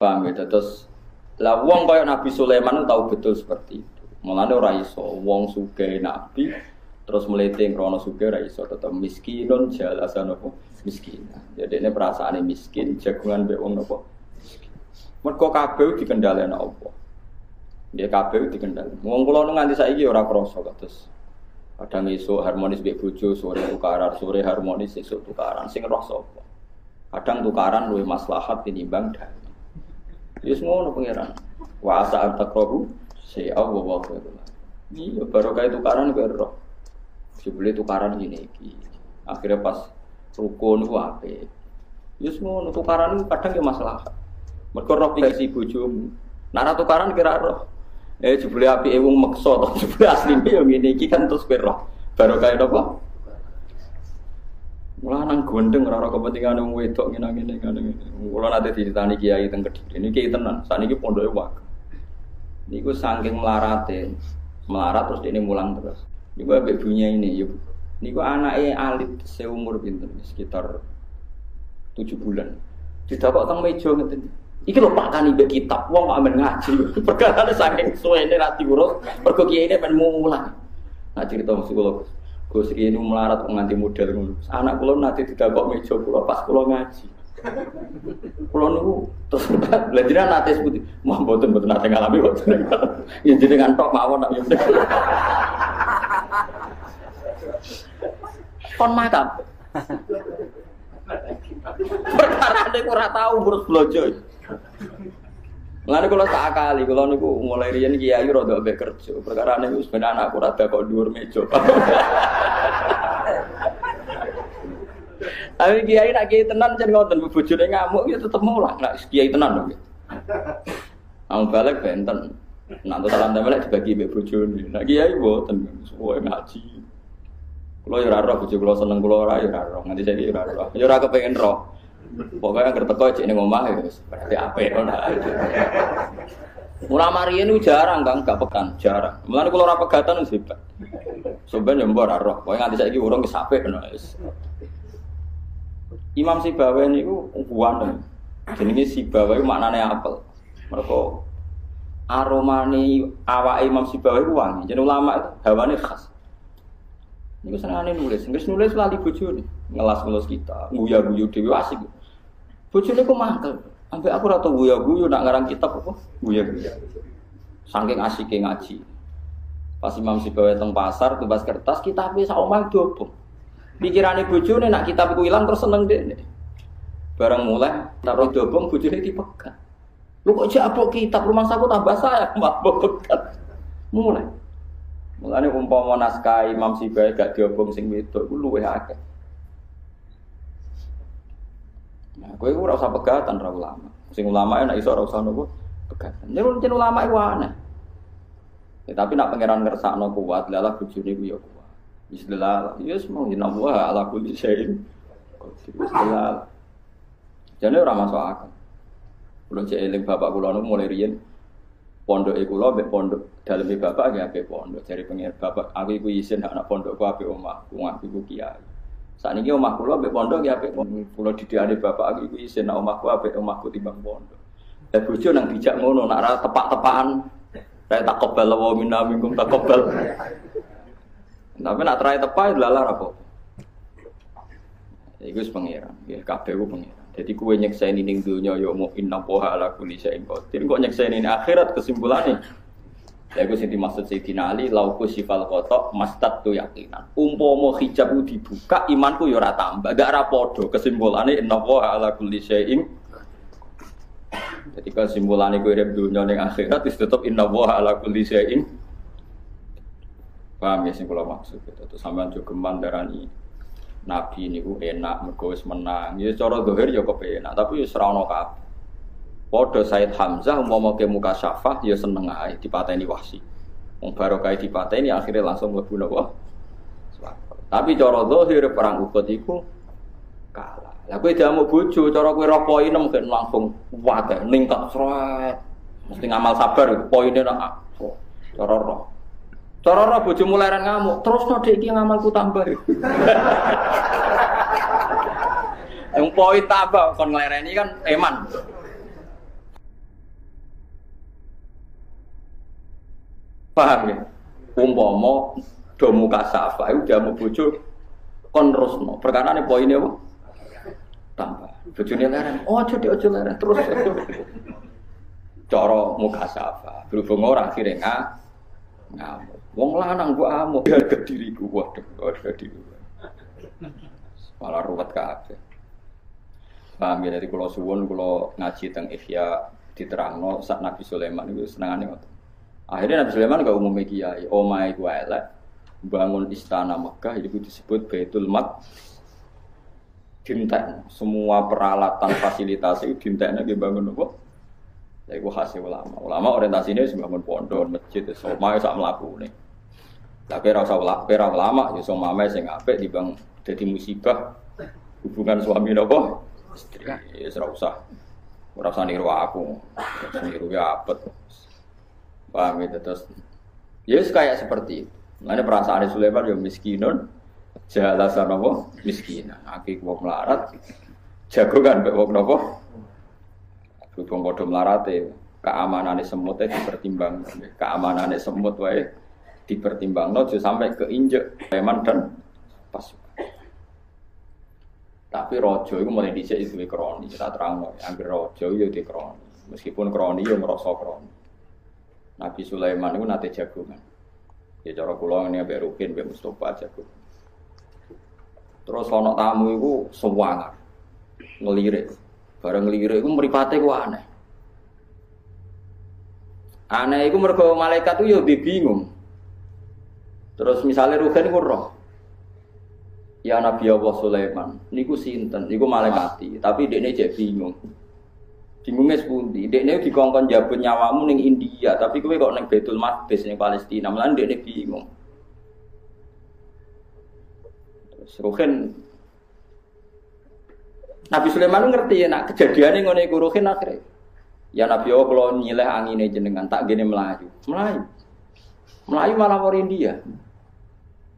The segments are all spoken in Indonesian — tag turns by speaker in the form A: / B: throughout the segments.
A: Paham ya? Terus lah wong kaya Nabi Sulaiman tahu betul seperti itu. Mulane ora iso wong sugih Nabi terus meleting krono sugih ora iso tetep miskinun jalasan apa miskin. Jadi ini perasaan miskin jagungan be wong apa. Mergo kabeh dikendhaleni apa? Dia kabeh dikendhaleni. Wong kula nganti saiki ora krasa terus kadang esuk harmonis be bojo, sore tukaran, sore harmonis esuk tukaran. Sing roh sapa? Kadang tukaran luwih maslahat tinimbang damai. Yus ngono pangeran. Wa asa antakrohu si Allah wa Iya baru kayak tukaran gue roh. Sebeli tukaran gini iki. Akhirnya pas rukun ku ape. Yus ngono tukaran itu kadang ya masalah. Mergo roh versi bojomu. Nara tukaran kira roh. Eh jebule api ewung meksa to jebule asline yo ngene iki kan terus kowe roh. Apa? Lanang gondeng ora kepentingan wong wedok ngene-ngene ngene. Kula nate diceritani kiai teng Kediri. Ini kiai tenan. Saniki pondoke wak. Niku saking melarate. Melarat terus ini mulang terus. Niku ambek bunya ini yuk. Niku anaknya alit seumur pinten sekitar tujuh bulan. Didapat teng meja ngeten. Iki lho Pak Tani mbek kitab wong kok amen ngaji. Perkara saking suwene ra diurus, mergo ini men mulang. Nah cerita psikolog. Gus ini melarat nganti model ngono. Anak kula nanti tidak kok meja kula pas kula ngaji. Kula niku terus lha jenengan nate sebut, "Mah mboten mboten nate ngalami kok." Ya jenengan tok mawon nak yo. Kon makam. Perkara nek ora tau urus blojo. Mulane kula tak akali, kula niku mulai riyen kiai rada mbek kerja. Perkara niku sebenarnya anakku rada kok dhuwur meja. Tapi kiai nak kiai tenan jan ngoten bojone ngamuk ya tetep mulang nak kiai tenan lho. Ang balik benten. Nak totalan balik dibagi mbek bojone. Nak kiai mboten suwe ngaji. Kulo ya ora roh bojo kulo seneng kulo ora ya ora roh. Nganti saiki ya ora roh. Ya ora kepengin roh. Pokoknya yang teko cek ning omah ya berarti apik ngono. Ulama riyen jarang Kang, gak pekan, jarang. Ora pegatan wis hebat. Sampeyan yo mbok ora roh. Pokoke nganti saiki urung ngono wis. Imam Sibawa niku kuwan. Jenenge Sibawa iku maknane apel. Mergo aromane awake Imam Sibawa iku wangi. Jeneng ulama itu hawane khas. Niku senengane nulis, nggak nulis lali bojone, ngelas-ngelas kita, guya-guyu dhewe asik. Bojone kok mangkel. Sampai aku rata guya-guyu nak ngarang kitab apa? Guya-guya. Saking asike ngaji. Pas Imam Sibawa teng pasar tumbas kertas kitab wis sak omah dobong. Pikirane bojone nak kitab ku ilang terus seneng dene. Barang mulai taruh dobong bojone dipegat. Lu kok jabok kitab rumah saku tambah saya mbak pegat. Mulai. Mulane umpama naskah Imam Sibawa gak diobong sing wedok ku luwih akeh. Nah, kowe ora usah pegatan ra ulama. Sing ulama nek iso ora usah nopo pegatan. Yen jen ulama iku aneh. Ya, tapi nak pangeran ngersakno kuat, lalah bojone ku ya kuat. Bismillah, ya semua inna wa ala kulli syai'in. Bismillah. Jane ora masuk akal. Kulo cek eling bapak kula nu mulai riyen pondok iku lho mbek pondok daleme bapak nggih apik pondok. Jare pengen bapak aku iku isin anak pondokku apik omah, omahku iku kiai. Saat ini omah kula mbek pondok ya apik kula didikane bapak aku iku isin nek omahku apik omahku timbang pondok. Lah bojo nang dijak ngono nak ra tepak-tepakan kayak tak kobel wa minna minkum tak kobel. Tapi nak terakhir tepak lalar apa? Iku wis pangeran, ya kabeh ku pangeran. Jadi kue nyeksain ini dunia yo mau inna poha ala kulli syai'in qadir. Kok nyeksain ini akhirat kesimpulannya? Ya gue sing dimaksud Sayyidina Ali lauku sifal kotok mastat tu yakinan. Umpomo hijab itu dibuka imanku yo ora tambah. Gak ora podo kesimpulannya inna poha ala kulli syai'in jadi kesimpulannya gue hidup dunia yang akhirat itu tetap inna poha ala kulli syai'in Paham ya sing kula maksud gitu. Terus sampean juga mandarani Nabi ini ku enak, mergo wis menang. Ya cara dohir ya kepenak, tapi ya serana kabeh. Padha Said Hamzah umpama ke muka syafah ya seneng ae dipateni wahsi. Wong barokah dipateni akhirnya langsung mlebu napa? Tapi cara dohir perang Uhud iku kalah. Lah kowe diamuk bojo, cara kowe roh poin mungkin langsung kuat ningkat sret. Mesti ngamal sabar poinnya nak cara roh. Cara roh bojo muleran ngamuk, terus no dek iki ngamalku tambah. Yang poin tambah kon nglereni kan eman. Paham ya? Umpama do muka safa itu dia mau bojo kon. Perkara ini poinnya apa? Tambah. Bojone leren. Oh, aja dia aja leren terus. Cara muka safa. Berhubung orang nggak ngamuk. Wong lanang gua amuk harga diriku. Waduh, harga diriku. Malah ruwet kabeh. Paham ya dari kulo suwun kulo ngaji teng Ihya diterangno saat Nabi Sulaiman itu senengane ngoten. Akhirnya Nabi Sulaiman gak umum kiai, omai gua elek, bangun istana Mekah itu disebut Baitul Mat. Dintek semua peralatan fasilitas itu lagi bangun apa? Ya itu hasil ulama. Ulama orientasinya sih bangun pondok, masjid, semua itu sama laku nih. Tapi rasa ulama, rasa ulama, ya sing apik di bang jadi musibah hubungan suami nopo istri. Ya serau usah, ora niru aku, niru ya apet. Paham itu terus. Ya kayak seperti itu. Mana perasaan Sulaiman ya miskinun, jalasan nopo miskinan. Aki wong melarat, jagongan mbek wong nopo Berhubung podo melarate, keamanannya semut itu dipertimbang, keamanannya semut wae dipertimbang, no, sampai keinjek preman dan pasukan. Tapi rojo itu mulai dicek itu kroni, kita terang no, ambil rojo itu di kroni, meskipun kroni ya merasa kroni. Nabi Sulaiman itu nate jagungan. Ya cara kula ini ambek Rukin, ambek Mustofa jagungan. Terus ono tamu itu sewangar, ngelirik. Bareng ngelirik itu meripate ku aneh. Aneh itu mergo malaikat itu ya bingung. Terus misalnya Rukin itu roh. Ya Nabi Allah Sulaiman, niku sinten, niku malaikati, tapi dekne jadi bingung. Bingungnya sepundi, dekne dikongkon jabut nyawamu ning India, tapi kowe kok ning Baitul Maqdis ning Palestina, malah dekne bingung. Terus Ruhin Nabi Sulaiman ngerti ya, nak kejadiannya ngono iku Ruhin akhirnya. Ya Nabi Allah kalau nyileh anginnya jenengan tak gini melayu, melayu, melayu malah mau India.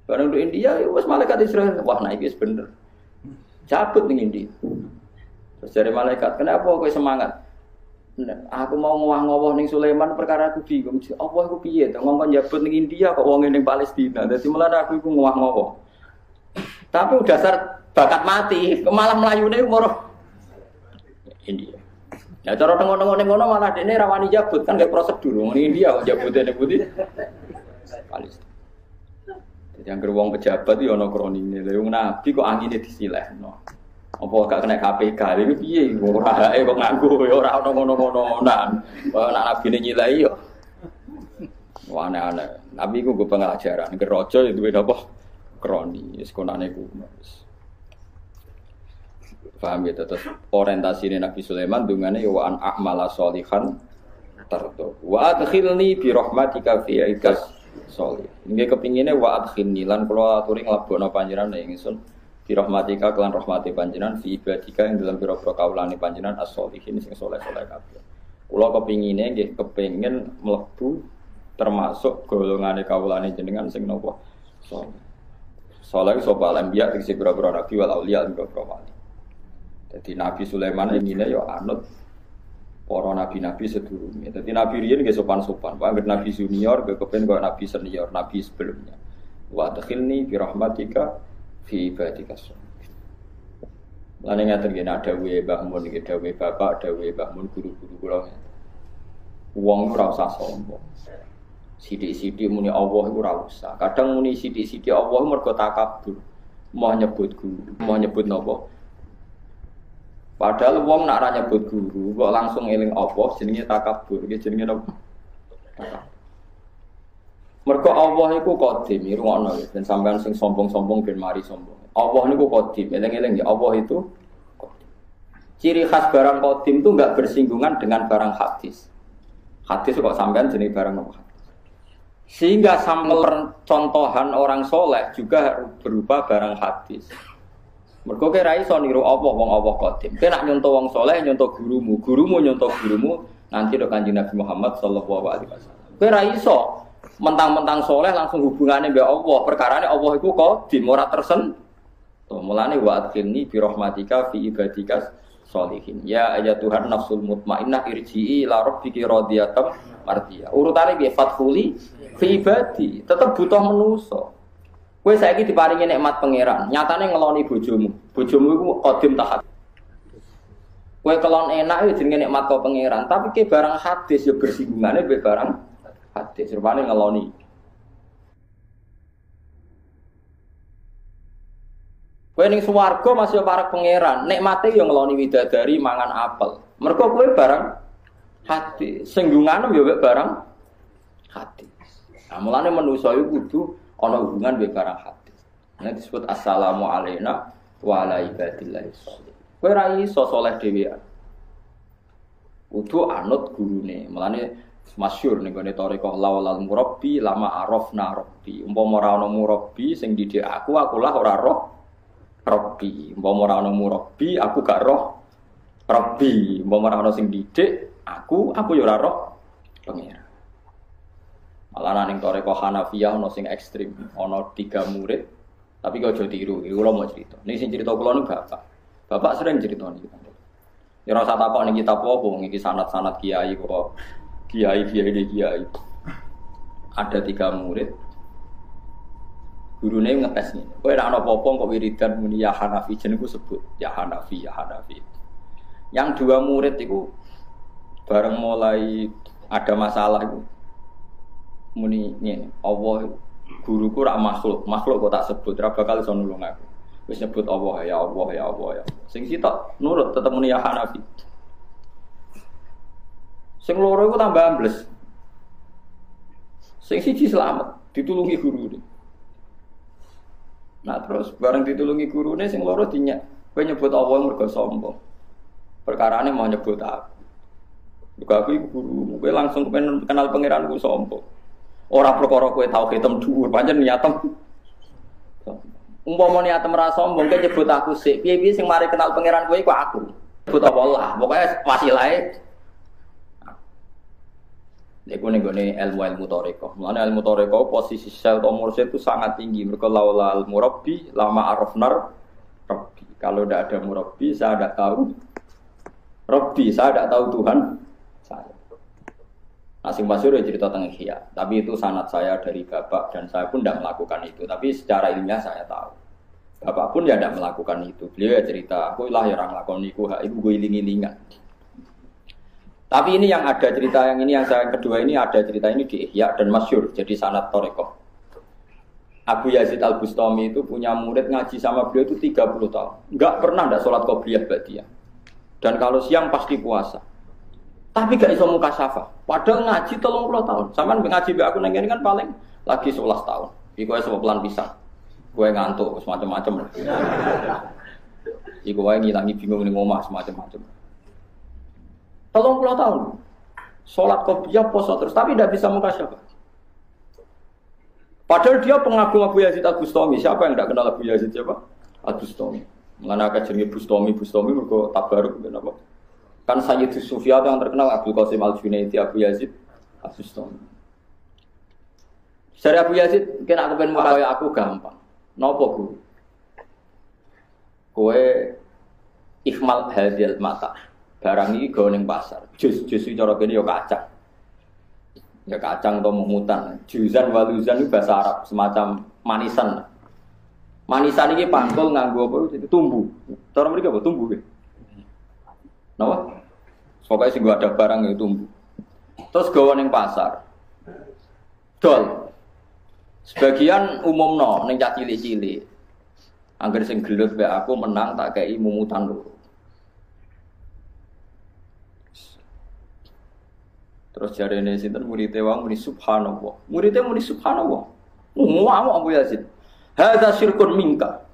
A: Barang untuk India, ya malaikat Israel, wah naik bener. Cabut nih India. Terus dari malaikat, kenapa kau semangat? Nah, aku mau ngowah-ngowah ning Sulaiman perkara aku bingung. Allah aku piye to ngomong ning India kok wong ning Palestina. Dadi malah aku iku ngowah-ngowah. Tapi udah dasar bakat mati, malah melayune umur India. Ya cara tengok-tengok ning ngono malah dene rawani jabut kan gak prosedur. Ning India kok jabutnya ning putih. Palestina. Jadi yang wong pejabat itu ono kronine. Wong nabi kok angine disilehno. Apa gak kena KPK iki piye ora ae kok nganggo ya ora ono ngono-ngononan. Wah nak nabi nyilai yo. Wah aneh-aneh. Nabi ku gue pengajaran, gerojo itu beda apa? Kroni, sekonane kuno. Paham ya terus orientasi ini Nabi Sulaiman dengan wa an a'mala solihan tardo. Wa adkhilni bi rahmatika fi ikas solih. Ini kepinginnya wa adkhilni lan kula aturi nglebono panjenengan ing ingsun bi rahmatika kelan rahmati panjenengan fi ibadika yang dalam pira-pira kaulane panjenengan as-solihin sing soleh-soleh kabeh. Kula kepingine nggih kepengin mlebu termasuk golongane kaulane jenengan sing napa soleh. Soleh sapa alambiya tegese pira-pira nabi wal auliya lan pira wali. Jadi Nabi Sulaiman ini ya anut para nabi-nabi sedurunge. Jadi Nabi riyen nggih sopan-sopan. Pak Nabi junior kepen kok Nabi senior, Nabi sebelumnya. Wa adkhilni bi rahmatika fi ibadika Lan ngaten nggih ada we Mbah Mun nggih dawe bapak, dawe Mbah Mun guru-guru kula. Wong ora usah sombong. Sidik-sidik muni Allah iku ora. Kadang muni sidik-sidik Allah mergo takabur. Mau nyebut guru, mau nyebut nopo? Padahal wong nak nyebut guru kok langsung eling apa jenenge takabur, iki jenenge apa? Mergo Allah iku qadim, ngono ya, ben sampean sing sombong-sombong ben mari sombong. Allah niku qadim, eling-eling ya Allah itu qadim. Ciri khas barang qadim itu enggak bersinggungan dengan barang hadis. Hadis kok sampean jenis barang apa? Sehingga sampel contohan orang soleh juga berupa barang hadis. Mergo kira iso niru apa wong Allah qadim. Kowe nak nyontoh wong soleh nyontoh gurumu, gurumu nyontoh gurumu nanti do Kanjeng Nabi Muhammad sallallahu alaihi wasallam. Kowe ra iso mentang-mentang soleh langsung hubungannya mbek Allah. Perkarane Allah iku qadim ora tersen. Tuh mulane wa adkhilni bi rahmatika fi ibadika solihin. Ya ayat Tuhan nafsul mutmainnah irji'i ila rabbiki radiyatam mardiya. Urutane piye fathuli fi ibadi, tetep butuh menuso. Kowe saiki diparingi nikmat pangeran, nyatane ngeloni bojomu. Bojomu iku qadim tahat. Kowe kelon enak ya jenenge nikmat kok pangeran, tapi ke barang hadis ya bersinggungane be barang hadis. Rupane ngeloni. Kowe ning swarga masih para pangeran, nikmate yo ngeloni widadari mangan apel. Mergo kowe barang hati, senggungane yo barang hati. Nah, mulane manusa iku kudu ana hubungan be barang hati. Ini disebut assalamu alaina wa ala ibadillah Kowe ra anut gurune. Mulane masyhur ning gone toreko lawal murabbi lama arafna rabbi. Umpama ora ana murabbi sing didik aku, aku lah ora roh Robbi, mau ora ana murabbi, aku gak roh Robbi, mau ora ana sing didik, aku aku yo ora roh pengira. Malah ning toreko Hanafiyah ana sing ekstrim, ana tiga murid, tapi kau jadi tiru, iki kula mau cerita. Ini sing cerita kula nu bapak. Bapak sering cerita nih. Ya rasa takok ning kitab apa, iki sanat-sanat kiai kok kiai kiai di kiai. Ada tiga murid, gurune ngetes nih. Kowe nek ana apa-apa kok wiridan muni ya Hanafi jenengku sebut ya Hanafi ya Hanafi. Yang dua murid itu bareng mulai ada masalah itu muni ngene, Allah guruku rak makhluk, makhluk kok tak sebut ora bakal iso nulung aku. Wis nyebut Allah ya Allah ya Allah ya. Sing sitok nurut tetep muni ya Hanafi. Sing loro iku tambah ambles. Sing siji selamat, ditulungi guru. Nah terus bareng ditulungi gurune sing loro dinyak. Kowe nyebut Allah mergo sombong. Perkarane mau nyebut aku. Juga aku iku guru, kowe langsung kenal pangeranku sombong. Ora perkara kowe tau ketem dhuwur, pancen niatem. Umpama niatem ra sombong, kowe nyebut aku sik. Piye-piye mari kenal pangeran kowe iku aku. Nyebut Allah, pokoknya wasilahe Iku nih gue ilmu ilmu toriko. Mulanya ilmu toriko posisi sel atau itu sangat tinggi. Mereka laula al murabbi lama arafnar rabbi. Kalau tidak ada murabbi, saya tidak tahu. Rabbi, saya tidak tahu Tuhan. Saya. Asing Masyur ya cerita tentang Ihya. Tapi itu sanat saya dari bapak dan saya pun tidak melakukan itu. Tapi secara ilmiah saya tahu. Bapak pun ya tidak melakukan itu. Beliau ya cerita, aku lah yang melakukan itu, ibu gue iling-ilingan. Tapi ini yang ada cerita yang ini yang saya kedua ini ada cerita ini di Ihya dan Masyur jadi sanat Toreko. Abu Yazid Al Bustami itu punya murid ngaji sama beliau itu 30 tahun. Enggak pernah enggak sholat qobliyah dia. Dan kalau siang pasti puasa. Tapi gak iso muka syafa. Padahal ngaji tolong puluh tahun. Sama ngaji be aku nengin kan paling lagi 11 tahun. Iku sebab pelan pisang. Gue ngantuk semacam-macam. Iku wae ngilangi bingung ning omah semacam-macam. Tolong puluh tahun. Sholat kopiah, poso terus, tapi tidak bisa muka siapa. Padahal dia pengagum Abu Yazid Al Bustami. Siapa yang tidak kenal Abu Yazid siapa? Mengenai akan jenis Bustami, Bustami mereka tabaruk kenapa? Kan Sayyid Sufyan yang terkenal Abdul Qasim Al Junaidi Abu Yazid Al Bustami. Dari Abu Yazid, kena aku pengen muka aku gampang. Nopo guru? Kue ikhmal hadil mata barang ini gawe ning pasar. Jus jus cara kene ya kacang. Ya kacang atau mumutan. Juzan waluzan itu bahasa Arab, semacam manisan. Manisan ini pangkul nganggo apa itu tumbuh. Cara mereka apa tumbuh ya? Napa? Pokoknya sih ada barang itu tumbuh. Terus gawe ning pasar. Dol. Sebagian umum no, neng cilik-cilik. Angger sing gelut be aku menang tak kei mumutan lho. Terus jari ini sinten murid wong muni subhanallah. Muridnya muni subhanallah. Ngomong Abu Yazid. Hadza syirkun minka.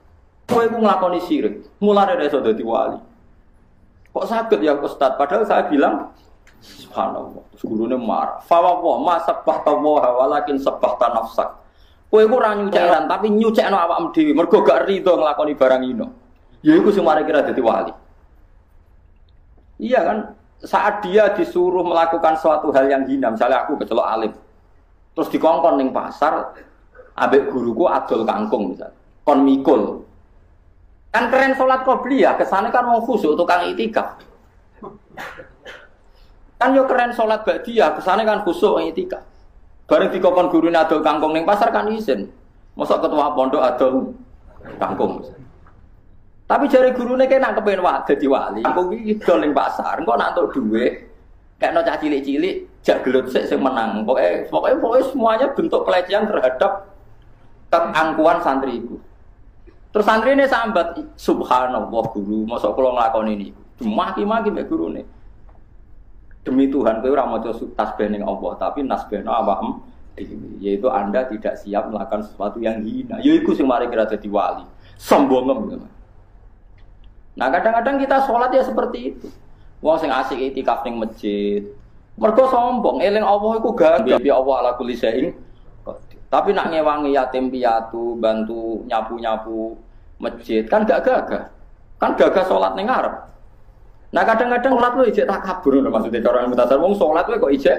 A: Kowe iku nglakoni syirik. Mulane iso dadi wali. Kok sakit ya Ustaz? Padahal saya bilang subhanallah. Terus gurune marah. Fa wa ma sabbahta wa walakin sabbahta nafsak. Kowe iku ora nyucekran tapi nyucekno awakmu dhewe. Mergo gak rido nglakoni barang ino. Ya iku sing mari kira dadi wali. Iya kan? Saat dia disuruh melakukan suatu hal yang hina, misalnya aku kecelok alim, terus dikongkon ning pasar, abek guruku adol kangkung misalnya, kon mikul, Kan keren sholat qobliyah, ke sana kan mau khusuk tukang itikaf. Kan yo keren sholat ba'diyah, ke sana kan khusuk itikaf. Bareng dikopon guru adol kangkung ning pasar kan izin. Mosok ketua pondok adol kangkung. Tapi jari gurune kena kepen wae dadi wali. Kangkung iki dol ning pasar, engko nak entuk dhuwit kayak no cilik-cilik, jak gelut sik sing menang. Pokoknya, pokoknya, pokoknya semuanya bentuk pelecehan terhadap keangkuhan santri itu. Terus santri ini sambat, subhanallah guru, masa kalau ngelakon ini, maki-maki mbak guru ini. Demi Tuhan, kau mau maca tasbih Allah, tapi nasbih awam yaitu Anda tidak siap melakukan sesuatu yang hina. Yaitu sing mari kira jadi wali. Sombong Nah kadang-kadang kita sholat ya seperti itu. Wong sing asik itikaf ning masjid. Mergo sombong, eling Allah iku gagal. Bi Allah ala kulli syai'in. Tapi nak ngewangi yatim piatu, bantu nyapu-nyapu masjid kan gak gagah. Kan gagah sholat ning ngarep. Nah kadang-kadang sholat lu ijek tak kabur maksudnya cara yang mutasar wong sholat lu kok ijek